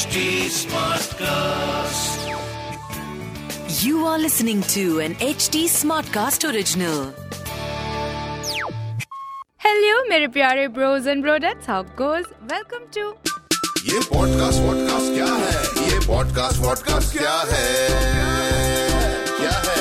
HT Smartcast. You are listening to an HT Smartcast original. Hello, मेरे प्यारे bros and brodettes. How goes? Welcome to ये podcast vodcast क्या है ये podcast vodcast क्या है क्या है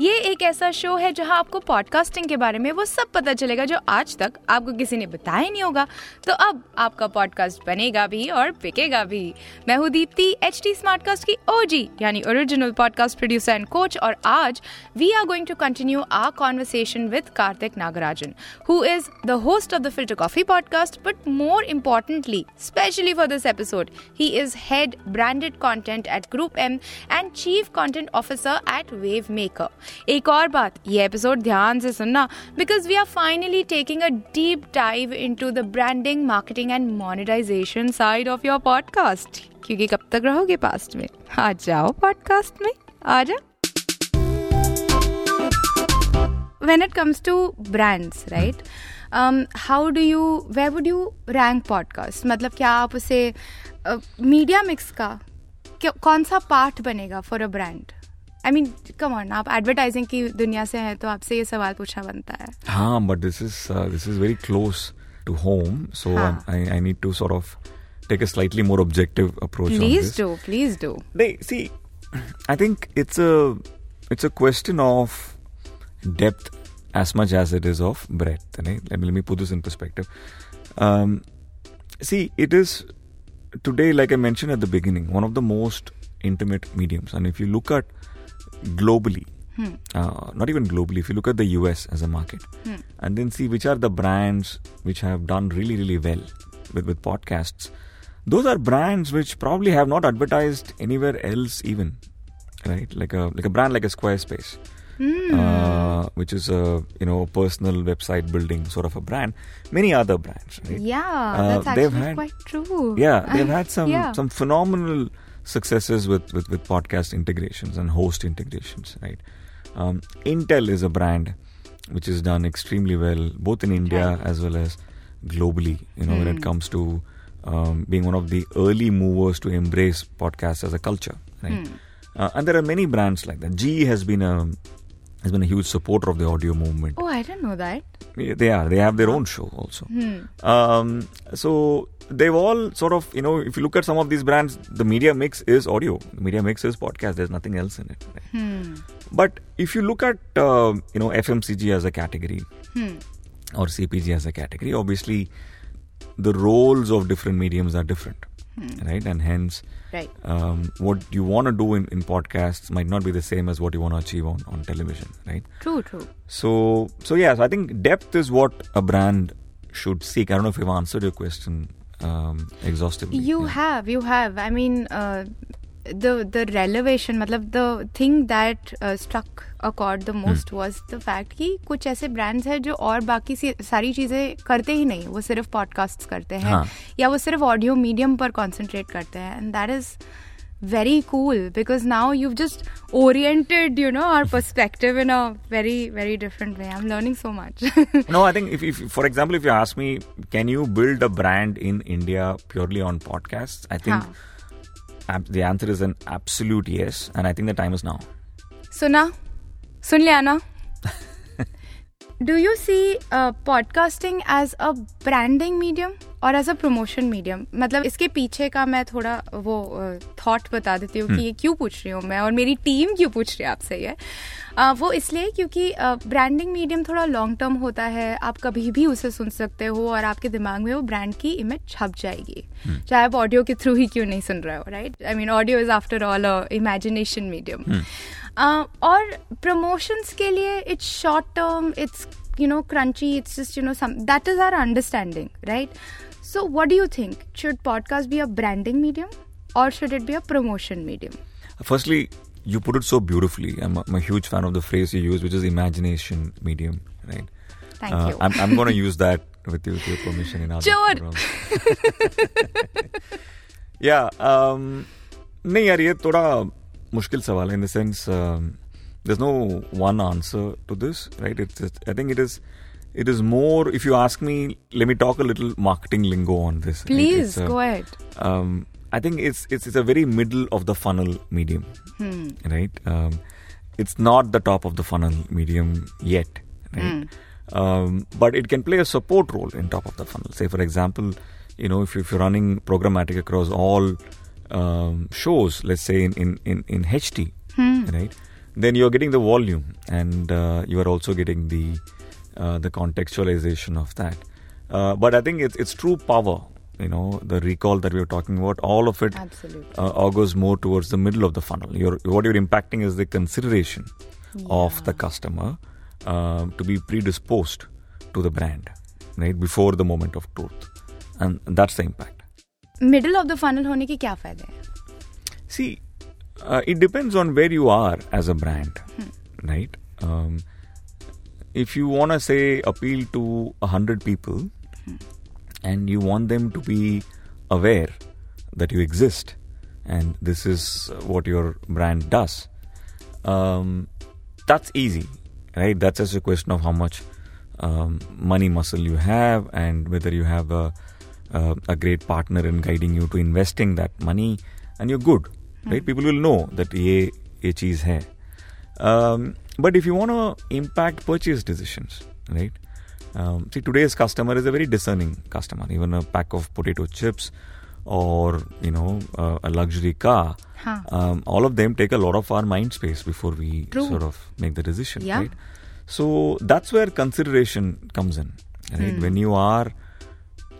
ये एक ऐसा शो है जहाँ आपको पॉडकास्टिंग के बारे में वो सब पता चलेगा जो आज तक आपको किसी ने बताया नहीं होगा। तो अब आपका पॉडकास्ट बनेगा भी और बिकेगा भी। मैं हूँ दीप्ति एच टी स्मार्टकास्ट की ओजी यानी original podcast producer and coach और आज we are going to continue our conversation with Karthik Nagarajan who is the host of the filter coffee podcast but more importantly specially for this episode he is head branded content at Group M and chief content officer at Wavemaker एक और बात ये episode ध्यान से सुनना because we are finally taking a deep dive in to the branding marketing and monetisation side of your podcast क्योंकि कब तक रहोगे पास्ट में? आ जाओ पॉडकास्ट में आ जाओ it comes to brands right um, how do you where would you rank podcast मतलब क्या आप उसे मीडिया uh, मिक्स का कौन सा पार्ट बनेगा for a brand I mean come on आप एडवर्टाइजिंग की दुनिया से हैं तो आपसे ये सवाल पूछा बनता है। हाँ but this is this is very close to home so I I need to sort of take a slightly more objective approach please do please do see I think it's it's a question of depth as much as it is of breadth me put in perspective see it is today like I mention at the beginning one of the most intimate mediums and if you look at globally. Uh, not even globally. If you look at the US as a market, and then see which are the brands which have done really, really well with, with podcasts, those are brands which probably have not advertised anywhere else, even right? Like a like a brand like a Squarespace, uh, which is a you know personal website building sort of a brand. Many other brands, right? Yeah, Uh, that's actually had- quite true. Yeah, they've had some Yeah. some phenomenal successes with, with, with podcast integrations and host integrations, right? Um, Intel is a brand which is done extremely well, both in India as well as globally. You know, when it comes to um, being one of the early movers to embrace podcasts as a culture, right? Uh, and there are many brands like that. GE has been a has been a huge supporter of the audio movement. Oh, I didn't know that. Yeah, They are. They have their own show also. Um, so they've all sort of, you know, if you look at some of these brands, the media mix is audio. The media mix is podcast. There's nothing else in it. right? But if you look at, uh, you know, FMCG as a category or CPG as a category, obviously the roles of different mediums are different, right? And hence, Right. um, what you want to do in, in podcasts might not be the same as what you want to achieve on, on television, right? True, true. So, so yeah, so I think depth is what a brand should seek. I don't know if I've answered your question um, exhaustively. You Yeah. have, you have. I mean, uh, the the relevation, मतलब the thing that uh, struck a chord the most was the fact कि कुछ ऐसे brands हैं जो और बाकी सी सारी चीजें करते ही नहीं वो सिर्फ podcasts करते हैं हाँ. या वो सिर्फ ऑडियो मीडियम पर concentrate करते हैं and that is very cool because now you've just oriented you know our perspective in a very very different way i'm learning so much No, I think if, if, for example, if you ask me, can you build a brand in India purely on podcasts? I think हाँ. the answer is an absolute yes, and I think the time is now. Suna, sun liya? Do you see podcasting as a branding medium और as a promotion medium मतलब इसके पीछे का मैं थोड़ा वो thought बता देती हूँ कि ये क्यों पूछ रही हूँ मैं और मेरी टीम क्यों पूछ रही है आपसे ये? अ, वो इसलिए क्योंकि ब्रांडिंग uh, मीडियम थोड़ा लॉन्ग टर्म होता है आप कभी भी उसे सुन सकते हो और आपके दिमाग में वो ब्रांड की इमेज छप जाएगी। चाहे आप ऑडियो के थ्रू ही क्यों नहीं सुन रहे हो right I mean audio is after all imagination medium Uh, और प्रमोशंस के लिए it's short term it's you know crunchy it's just you know some that is are understanding right so what do you think should podcast be a branding medium और should it be a promotion medium Firstly, you put it so beautifully. I'm a, I'm a huge fan of the phrase you use, which is imagination medium, right? Thank Uh, you. I'm, I'm going to use that with, you, with your permission in other Sure. forums. yeah. Um, नहीं यार ये थोड़ा mushkil sawal in the sense um, there's no one answer to this, right? It's, it's, I think it is it is more if you ask me let me talk a little marketing lingo on this please uh, go ahead. Um, i think it's, it's it's a very middle of the funnel medium hmm. right? Um, it's not the top of the funnel medium yet right? Hmm. But it can play a support role in top of the funnel. Say for example you know if, if you're running programmatic across all um, shows, let's say in in in, in HT, right? Then you're getting the volume, and uh, you are also getting the uh, the contextualization of that. Uh, but I think it's it's true power. You know, the recall that we were talking about, all of it Absolutely. uh, augurs more towards the middle of the funnel. You're, what you're impacting is the consideration of the customer um, to be predisposed to the brand, right, before the moment of truth. And that's the impact. Middle of the funnel होने के क्या फायदे हैं See, uh, it depends on where you are as a brand, right? Um, if you want to say appeal to a hundred people, and you want them to be aware that you exist, and this is what your brand does, um, that's easy, right? That's just a question of how much um, money muscle you have, and whether you have a uh, a great partner in guiding you to investing that money and you're good right mm-hmm. people will know that ye is cheez hai um, but if you want to impact purchase decisions right um, see today's customer is a very discerning customer even a pack of potato chips or you know uh, a luxury car huh. um, all of them take a lot of our mind space before we True. sort of make the decision yeah. right so that's where consideration comes in right hmm. when you are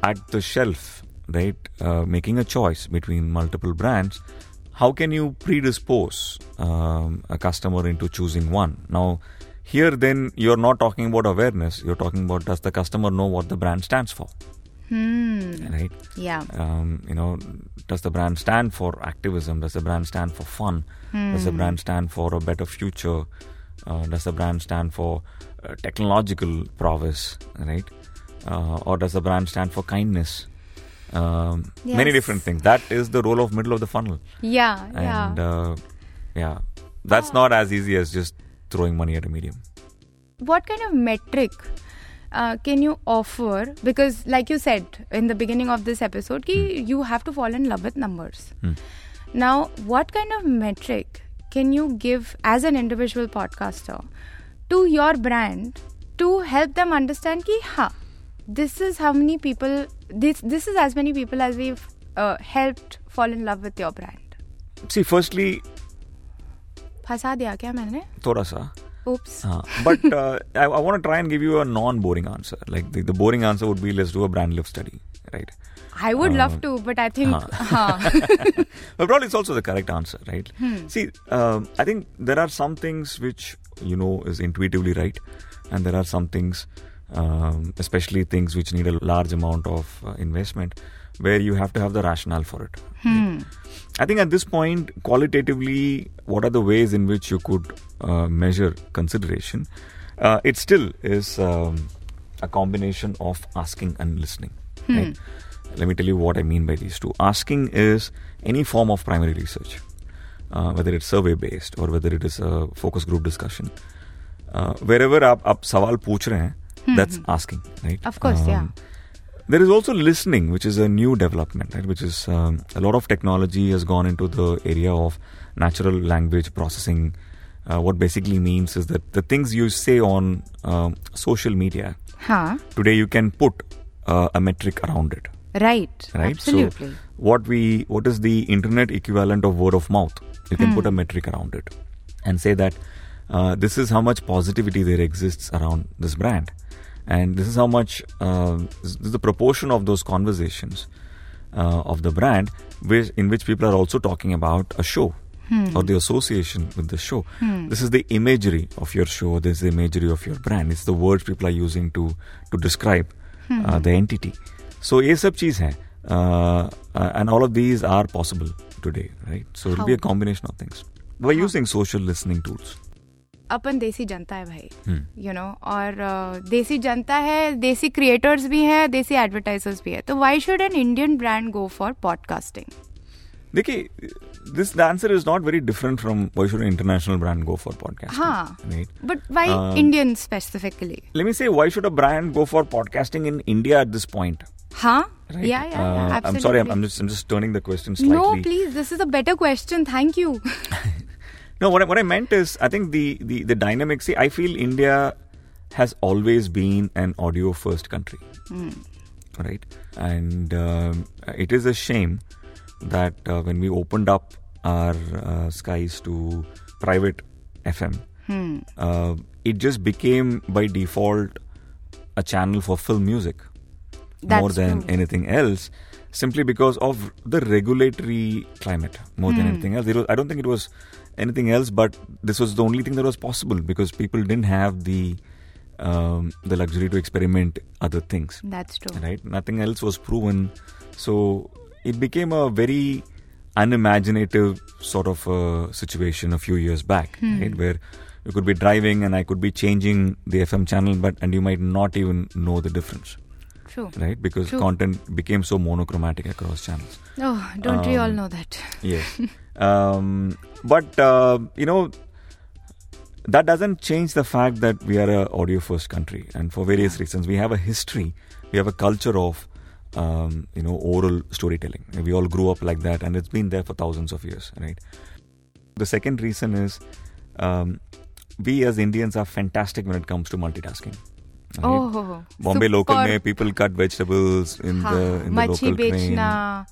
at the shelf, right, uh, making a choice between multiple brands, how can you predispose um, a customer into choosing one? Now, here then you're not talking about awareness, you're talking about does the customer know what the brand stands for, Hmm. right? या Um, you know, does the brand stand for activism? Does the brand stand for fun? Does the brand stand for a better future? Uh, does the brand stand for uh, technological prowess, right? Uh, or does the brand stand for kindness? Um, Many different things. That is the role of middle of the funnel, या and या uh, yeah, that's not as easy as just throwing money at a medium. what kind of metric uh, can you offer because like you said in the beginning of this episode ki you have to fall in love with numbers Hmm. now what kind of metric can you give as an individual podcaster to your brand to help them understand ki ha this is how many people this this is as many people as we've uh, helped fall in love with your brand See, firstly, फंसा दिया क्या मैंने थोड़ा सा. oops Uh, but uh, I, I want to try and give you a non-boring answer. Like the, the boring answer would be let's do a brand lift study, right? I would love uh, to but I think हाँ. But probably it's also the correct answer, right? See, um, I think there are some things which you know is intuitively right, and there are some things, um, especially things which need a large amount of uh, investment, where you have to have the rationale for it. I think at this point, qualitatively, what are the ways in which you could uh, measure consideration? Uh, it still is um, a combination of asking and listening. Right? Let me tell you what I mean by these two. Asking is any form of primary research, uh, whether it's survey based or whether it is a focus group discussion. Uh, wherever आप आप सवाल पूछ रहे हैं, that's asking, right? Of course, yeah. There is also listening, which is a new development, right? Which is um, a lot of technology has gone into the area of natural language processing. Uh, what basically means is that the things you say on um, social media हाँ today, you can put uh, a metric around it, right right? absolutely So, what we what is the internet equivalent of word of mouth? You can put a metric around it and say that uh, this is how much positivity there exists around this brand, and this is how much uh, this is the proportion of those conversations uh, of the brand which, in which people are also talking about a show hmm. or the association with the show hmm. this is the imagery of your show this is the imagery of your brand it's the words people are using to to describe hmm. uh, the entity so a sab cheez hai uh, uh, and all of these are possible today right so it'll how? be a combination of things We're using social listening tools अपन देसी जनता है भाई you know और देसी जनता है देसी creators भी हैं देसी एडवर्टाइजर्स भी है तो why should an Indian brand go for podcasting देखिए this answer is not very different from why should international brand go for podcasting but why Indian specifically let me say why should a brand go for podcasting in India at this point हाँ Right? Yeah, yeah, yeah. Uh, I'm sorry, I'm, I'm, just I'm just turning the question slightly. No, please, this is a better question. Thank you. No, what I, what I meant is, I think the, the, the dynamic. See, I feel India has always been an audio first country, right? And um, it is a shame that uh, when we opened up our uh, skies to private FM, uh, it just became by default a channel for film music more than true. anything else simply because of the regulatory climate more Hmm. than anything else. It was, I don't think it was anything else, but this was the only thing that was possible because people didn't have the um, the luxury to experiment other things. That's true. Right? Nothing else was proven, so it became a very unimaginative sort of uh, situation a few years back, Hmm. right? Where you could be driving and I could be changing the FM channel, but and you might not even know the difference True. right? Because True. content became so monochromatic across channels. Oh, don't we all Um, know that? Yes. um, but, uh, you know, that doesn't change the fact that we are a audio first country. And for various reasons, we have a history, we have a culture of, um, you know, oral storytelling. We all grew up like that, and it's been there for thousands of years, right? The second reason is um, we as Indians are fantastic when it comes to multitasking. Bombay local में people cut vegetables in the in local train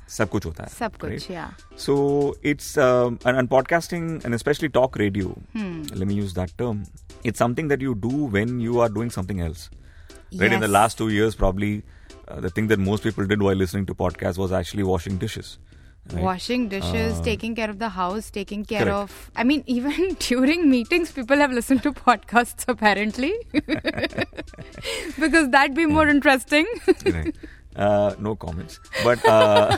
सब कुछ होता है सब कुछ या so it's and podcasting and specially talk radio let me use that term it's something that you do when you are doing something else right in the last 2 years probably the thing that most people did while listening to podcast was actually washing dishes right? washing dishes, Uh, taking care of the house, taking care correct. of. I mean, even during meetings, people have listened to podcasts apparently, because that'd be more interesting. right. Uh, no comments. But uh,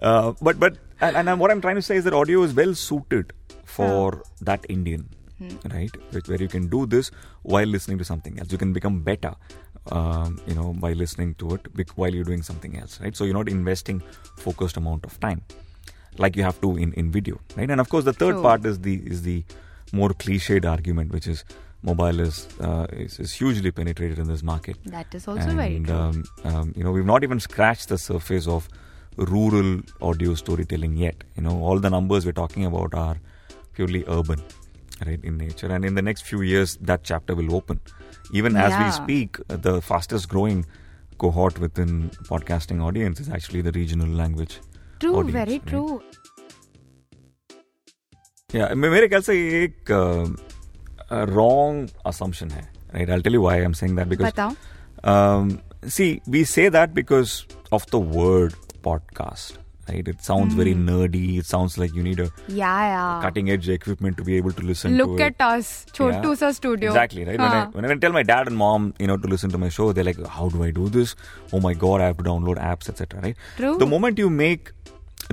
uh, but but and, and what I'm trying to say is that audio is well suited for that Indian, right? Where you can do this while listening to something else. You can become better, um, you know, by listening to it while you're doing something else, right? So you're not investing focused amount of time like you have to in, in video, right? And of course, the third True. part is the is the more cliched argument, which is mobile is, uh, is is hugely penetrated in this market that is also very and true. um, um, you know we've not even scratched the surface of rural audio storytelling yet you know all the numbers we're talking about are purely urban right in nature and in the next few years that chapter will open even as we Yeah. speak uh, the fastest growing cohort within podcasting audience is actually the regional language true, audience, very right? true. या मे- मेरे ख्याल से ये एक wrong assumption है right I tell you why I am saying that because बताओ Um, see, we say that because of the word podcast, right? It sounds very Hmm. nerdy. It sounds like you need a Yeah, yeah. cutting edge equipment to be able to listen Look to it. at us, Chotu Yeah. studio. Exactly, right? When, I, when I tell my dad and mom, you know, to listen to my show, they're like, how do I do this? Oh my God, I have to download apps, etc., right? True. The moment you make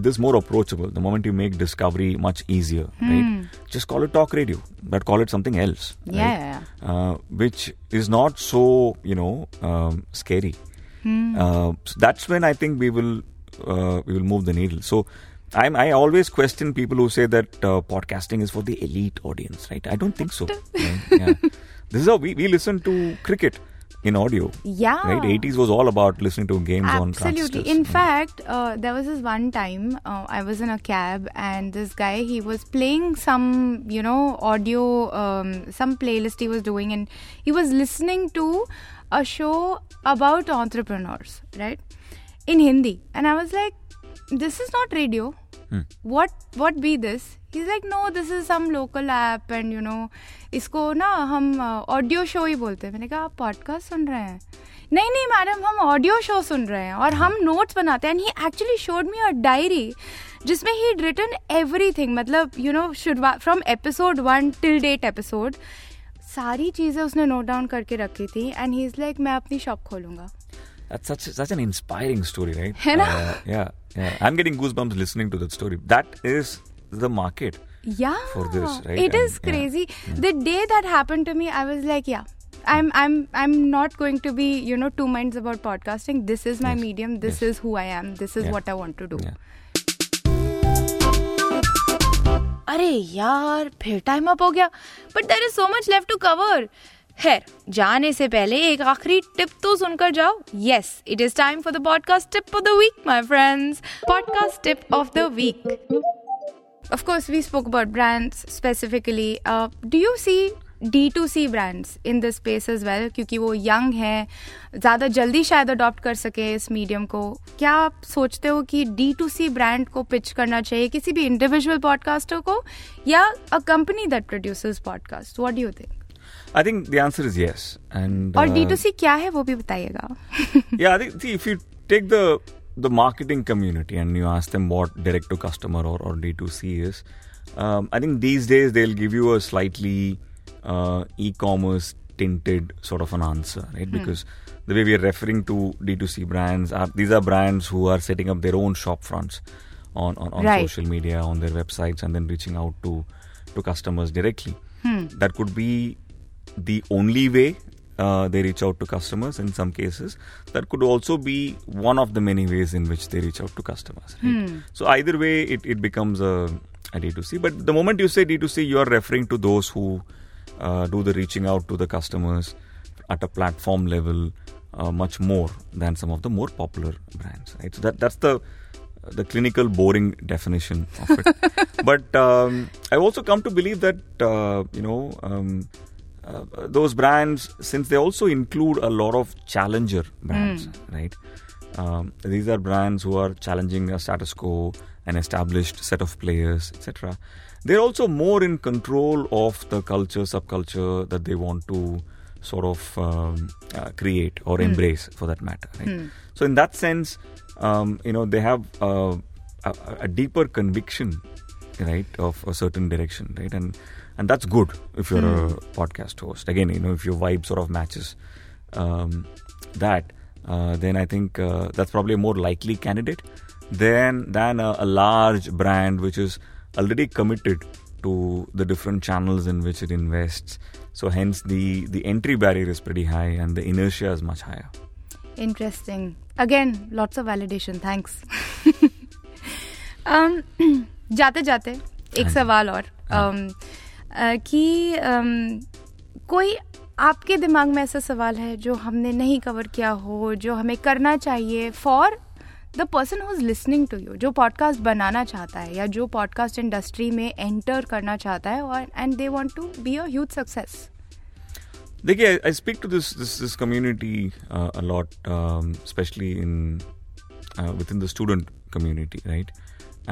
this more approachable, the moment you make discovery much easier, right? Just call it talk radio, but call it something else. Hmm. Yeah, right? uh, which is not so you know um, scary. Hmm. Uh, so that's when I think we will uh, we will move the needle. So. I'm, I always question people who say that uh, podcasting is for the elite audience, right? I don't think so. Yeah. This is how we, we listen to cricket in audio. Yeah. Right? 80s was all about listening to games on Absolutely. In Yeah. fact, uh, there was this one time uh, I was in a cab and this guy he was playing some you know audio um, some playlist he was doing and he was listening to a show about entrepreneurs, right? In Hindi, and I was like, this is not radio. Hmm. What what be this? He's like, no, this is some local app and you know इसको ना हम audio show ही बोलते हैं। मैंने कहा आप podcast सुन रहे हैं? नहीं नहीं मैडम हम ऑडियो शो सुन रहे हैं और हम नोट्स बनाते हैं। And he actually showed me a diary जिसमें ही रिटन एवरीथिंग मतलब यू नो शुरुआत from episode one till date episode सारी चीज़ें उसने नोट डाउन करके रखी थी। एंड ही इज़ लाइक मैं अपनी शॉप खोलूँगा। That's such such an inspiring story, right? है ना? Uh, yeah, yeah. I'm getting goosebumps listening to that story. That is the market. Yeah, for this, right? It is And, yeah. crazy. The day that happened to me, I was like, yeah. I'm I'm I'm not going to be you know two minds about podcasting. This is my Yes. medium. This Yes. is who I am. This is Yeah. what I want to do. Yeah. अरे यार फिर time up हो गया but there is so much left to cover खैर जाने से पहले एक आखिरी टिप तो सुनकर जाओ। Yes it is time for the podcast tip of the week my friends podcast tip of the week of course we spoke about brands specifically. Uh, do you see D2C brands in this space as well? क्योंकि वो young हैं ज़्यादा जल्दी शायद adopt कर सके इस medium को। क्या आप सोचते हो कि डी टू सी ब्रांड को पिच करना चाहिए किसी भी इंडिविजुअल पॉडकास्टर को या a company that produces podcast what do you think I think the answer is yes. And और uh, D2C क्या है वो भी बताइएगा yeah, I think see if you take the the marketing community and you ask them what direct to customer or, or D2C is, um, I think these days they'll give you a slightly uh, e-commerce tinted sort of an answer, right? Because the way we are referring to D2C brands are these are brands who are setting up their own shop fronts on, on, on Right. social media, on their websites, and then reaching out to to customers directly. That could be the only way uh, they reach out to customers in some cases. That could also be one of the many ways in which they reach out to customers. Right? So either way, it, it becomes a, a D2C. But the moment you say D2C, you are referring to those who uh, do the reaching out to the customers at a platform level uh, much more than some of the more popular brands. Right. So that that's the the clinical boring definition of it. but um, I've also come to believe that uh, you know um, uh, those brands, since they also include a lot of challenger brands, right? Um, these are brands who are challenging a status quo, an established set of players, etc. They're also more in control of the culture, subculture that they want to sort of um, uh, create or embrace, for that matter. Right? So, in that sense, um, you know, they have uh, a, a deeper conviction, right of a certain direction right? And and that's good if you're mm. a hmm. podcast host. Again you know if your vibe sort of matches um, that uh, then i think uh, that's probably a more likely candidate than than a, a, large brand which is already committed to the different channels in which it invests. So hence the the entry barrier is pretty high and the inertia is much higher. Interesting. Again lots of validation. Thanks. Um जाते जाते एक हाँ सवाल और um, uh, कि um, कोई आपके दिमाग में ऐसा सवाल है जो हमने नहीं कवर किया हो जो हमें करना चाहिए for the person who is listening to you जो पॉडकास्ट बनाना चाहता है या जो पॉडकास्ट इंडस्ट्री में एंटर करना चाहता है और and they want to be a huge success देखिए I, I speak to this this this community uh, a lot, um, especially in uh, within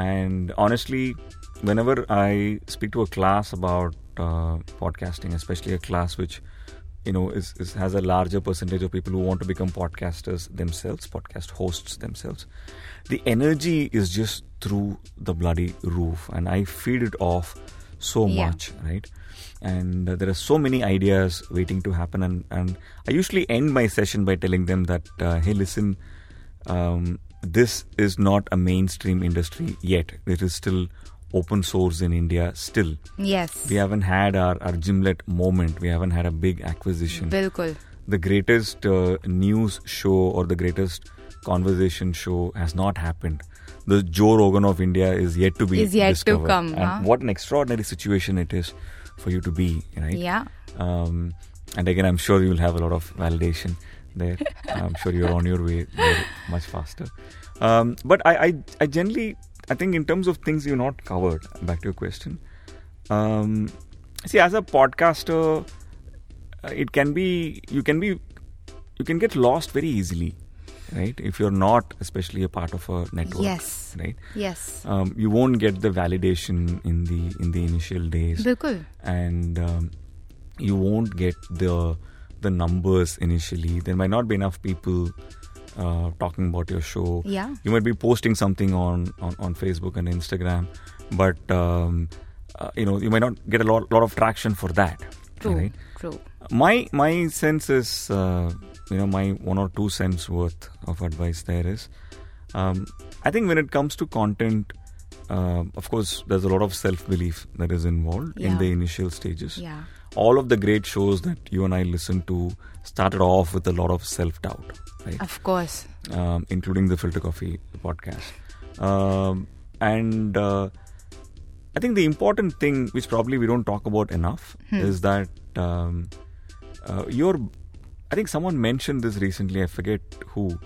the student community, right? And honestly, whenever I speak to a class about uh, podcasting, especially a class which you know is, is has a larger percentage of people who want to become podcasters themselves, podcast hosts themselves, the energy is just through the bloody roof, and I feed it off so Yeah. much, right? and uh, there are so many ideas waiting to happen and, and i usually end my session by telling them that uh, hey listen um, this is not a mainstream industry yet. It is still open source in India still. Yes. We haven't had our, our Gimlet moment. We haven't had a big acquisition. Bilkul. The greatest uh, news show or the greatest conversation show has not happened. The Joe Rogan of India is yet to be is yet discovered. to come. Huh? What an extraordinary situation it is for you to be, right? Yeah. Um, and again, I'm sure you'll have a lot of validation there. I'm sure you're on your way much faster. Um, but I, I, I generally, I think in terms of things you're not covered. Back to your question. Um, see, as a podcaster, uh, it can be you can be you can get lost very easily right if you're not especially a part of a network yes right yes um, you won't get the validation in the in the initial days Bilkul. and um, you won't get the the numbers initially there might not be enough people uh, talking about your show Yeah. you might be posting something on on, on facebook and instagram but um, uh, you know you might not get a lot lot of traction for that True. right True. my my sense is uh, you know my one or two cents worth of advice there is um, i think when it comes to content uh, of course there's a lot of self belief that is involved in the initial stages Yeah. All of the great shows that you and i listened to started off with a lot of self doubt right Of course. um, including the Filter Coffee podcast. Um, and uh, I think the important thing, which probably we don't talk about enough, is that um, uh, your I think someone mentioned this recently. I forget who.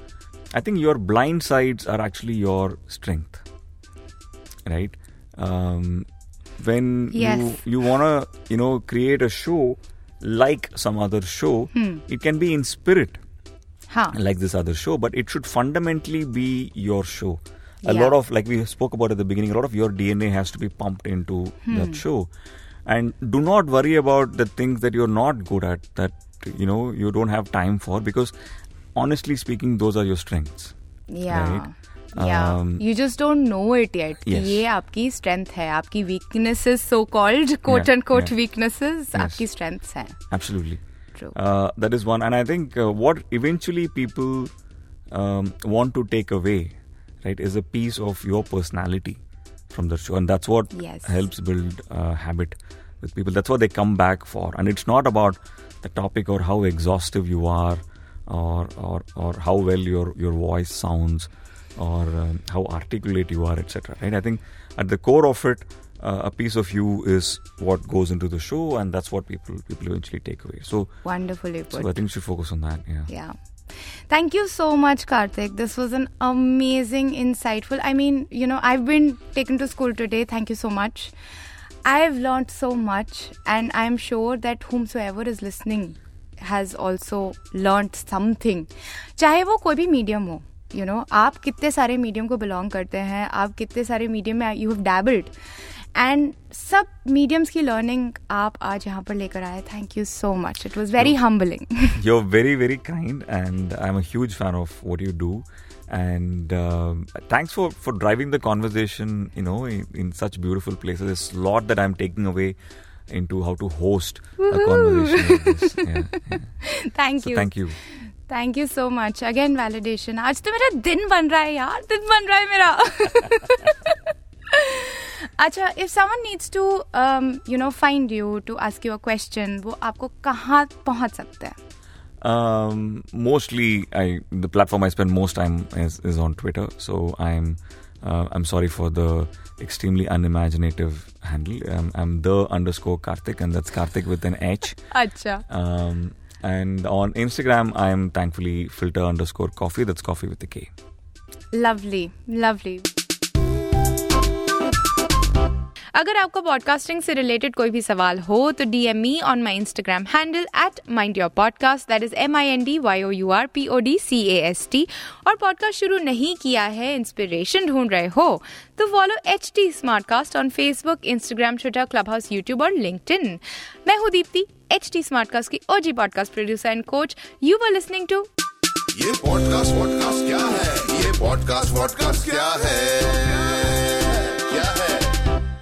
I think your blind sides are actually your strength, right? Um, when Yes. you you wanna you know create a show like some other show, Hmm. it can be in spirit हाँ like this other show, but it should fundamentally be your show. A Yeah. lot of, like we spoke about at the beginning, a lot of your DNA has to be pumped into Hmm. that show. And do not worry about the things that you're not good at, that you know you don't have time for, because honestly speaking, those are your strengths. Yeah. Right? Yeah. Um, you just don't know it yet. कि Yes. ये आपकी strength है, आपकी weaknesses, so called quote Yeah, unquote yeah. weaknesses, Yes. आपकी strengths हैं. Absolutely. True. Uh, that is one, and I think uh, what eventually people um, want to take away, right, is a piece of your personality from the show, and that's what Yes. helps build uh, habit with people. That's what they come back for, and it's not about the topic or how exhaustive you are, or or or how well your your voice sounds, or um, how articulate you are, etc. Right? I think at the core of it, uh, a piece of you is what goes into the show, and that's what people people eventually take away. So, Wonderfully put. so I think you should focus on that. Yeah. Yeah. Thank you so much, Karthik. This was an amazing, insightful. I mean, you know, I've been taken to school today. Thank you so much. I've learned so much, and I'm sure that whomsoever is listening has also learned something. चाहे वो कोई भी medium हो you know आप कितने सारे medium को belong करते हैं आप कितने सारे मीडियम में यू हैव डैबल्ड एंड सब मीडियम्स की लर्निंग आप आज यहाँ पर लेकर आए. Thank you so much it was very humbling you are very very kind and I am a huge fan of what you do and thanks for for driving the conversation you know in such beautiful places is lot that I am taking away in to how to host thank you thank you thank you so much again validation आज तो मेरा दिन बन रहा है यार दिन बन रहा है मेरा अच्छा if someone needs to you know find you to ask you a question वो आपको कहाँ पहुँच सकते हैं Um, mostly, I the platform I spend most time is, is on Twitter. So I'm uh, I'm sorry for the extremely unimaginative handle. Um, I'm the underscore Karthik, and that's Karthik with an H. अच्छा Um, And on Instagram, I am thankfully filter underscore coffee. That's coffee with a K. Lovely, lovely. अगर आपको podcasting से related कोई भी सवाल हो तो DM me on my Instagram handle at mind your podcast that is M I N D Y O U R P O D C A S T और podcast शुरू नहीं किया है इंस्पिरेशन ढूंढ रहे हो तो follow H T Smartcast on Facebook Instagram Twitter Clubhouse YouTube और लिंक्डइन मैं हूँ Deepti H T Smartcast की OG podcast producer and coach you are listening to ये पॉडकास्ट वॉडकास्ट क्या है? ये पॉडकास्ट वॉडकास्ट क्या है? क्या है?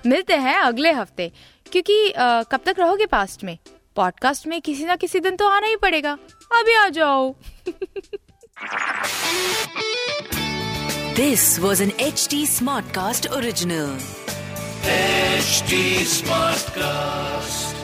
मिलते हैं अगले हफ़्ते क्योंकि आ, कब तक रहोगे पास्ट में? पॉडकास्ट में किसी ना किसी दिन तो आना ही पड़ेगा। अभी आ जाओ। This was an H T Smartcast original smart Smartcast.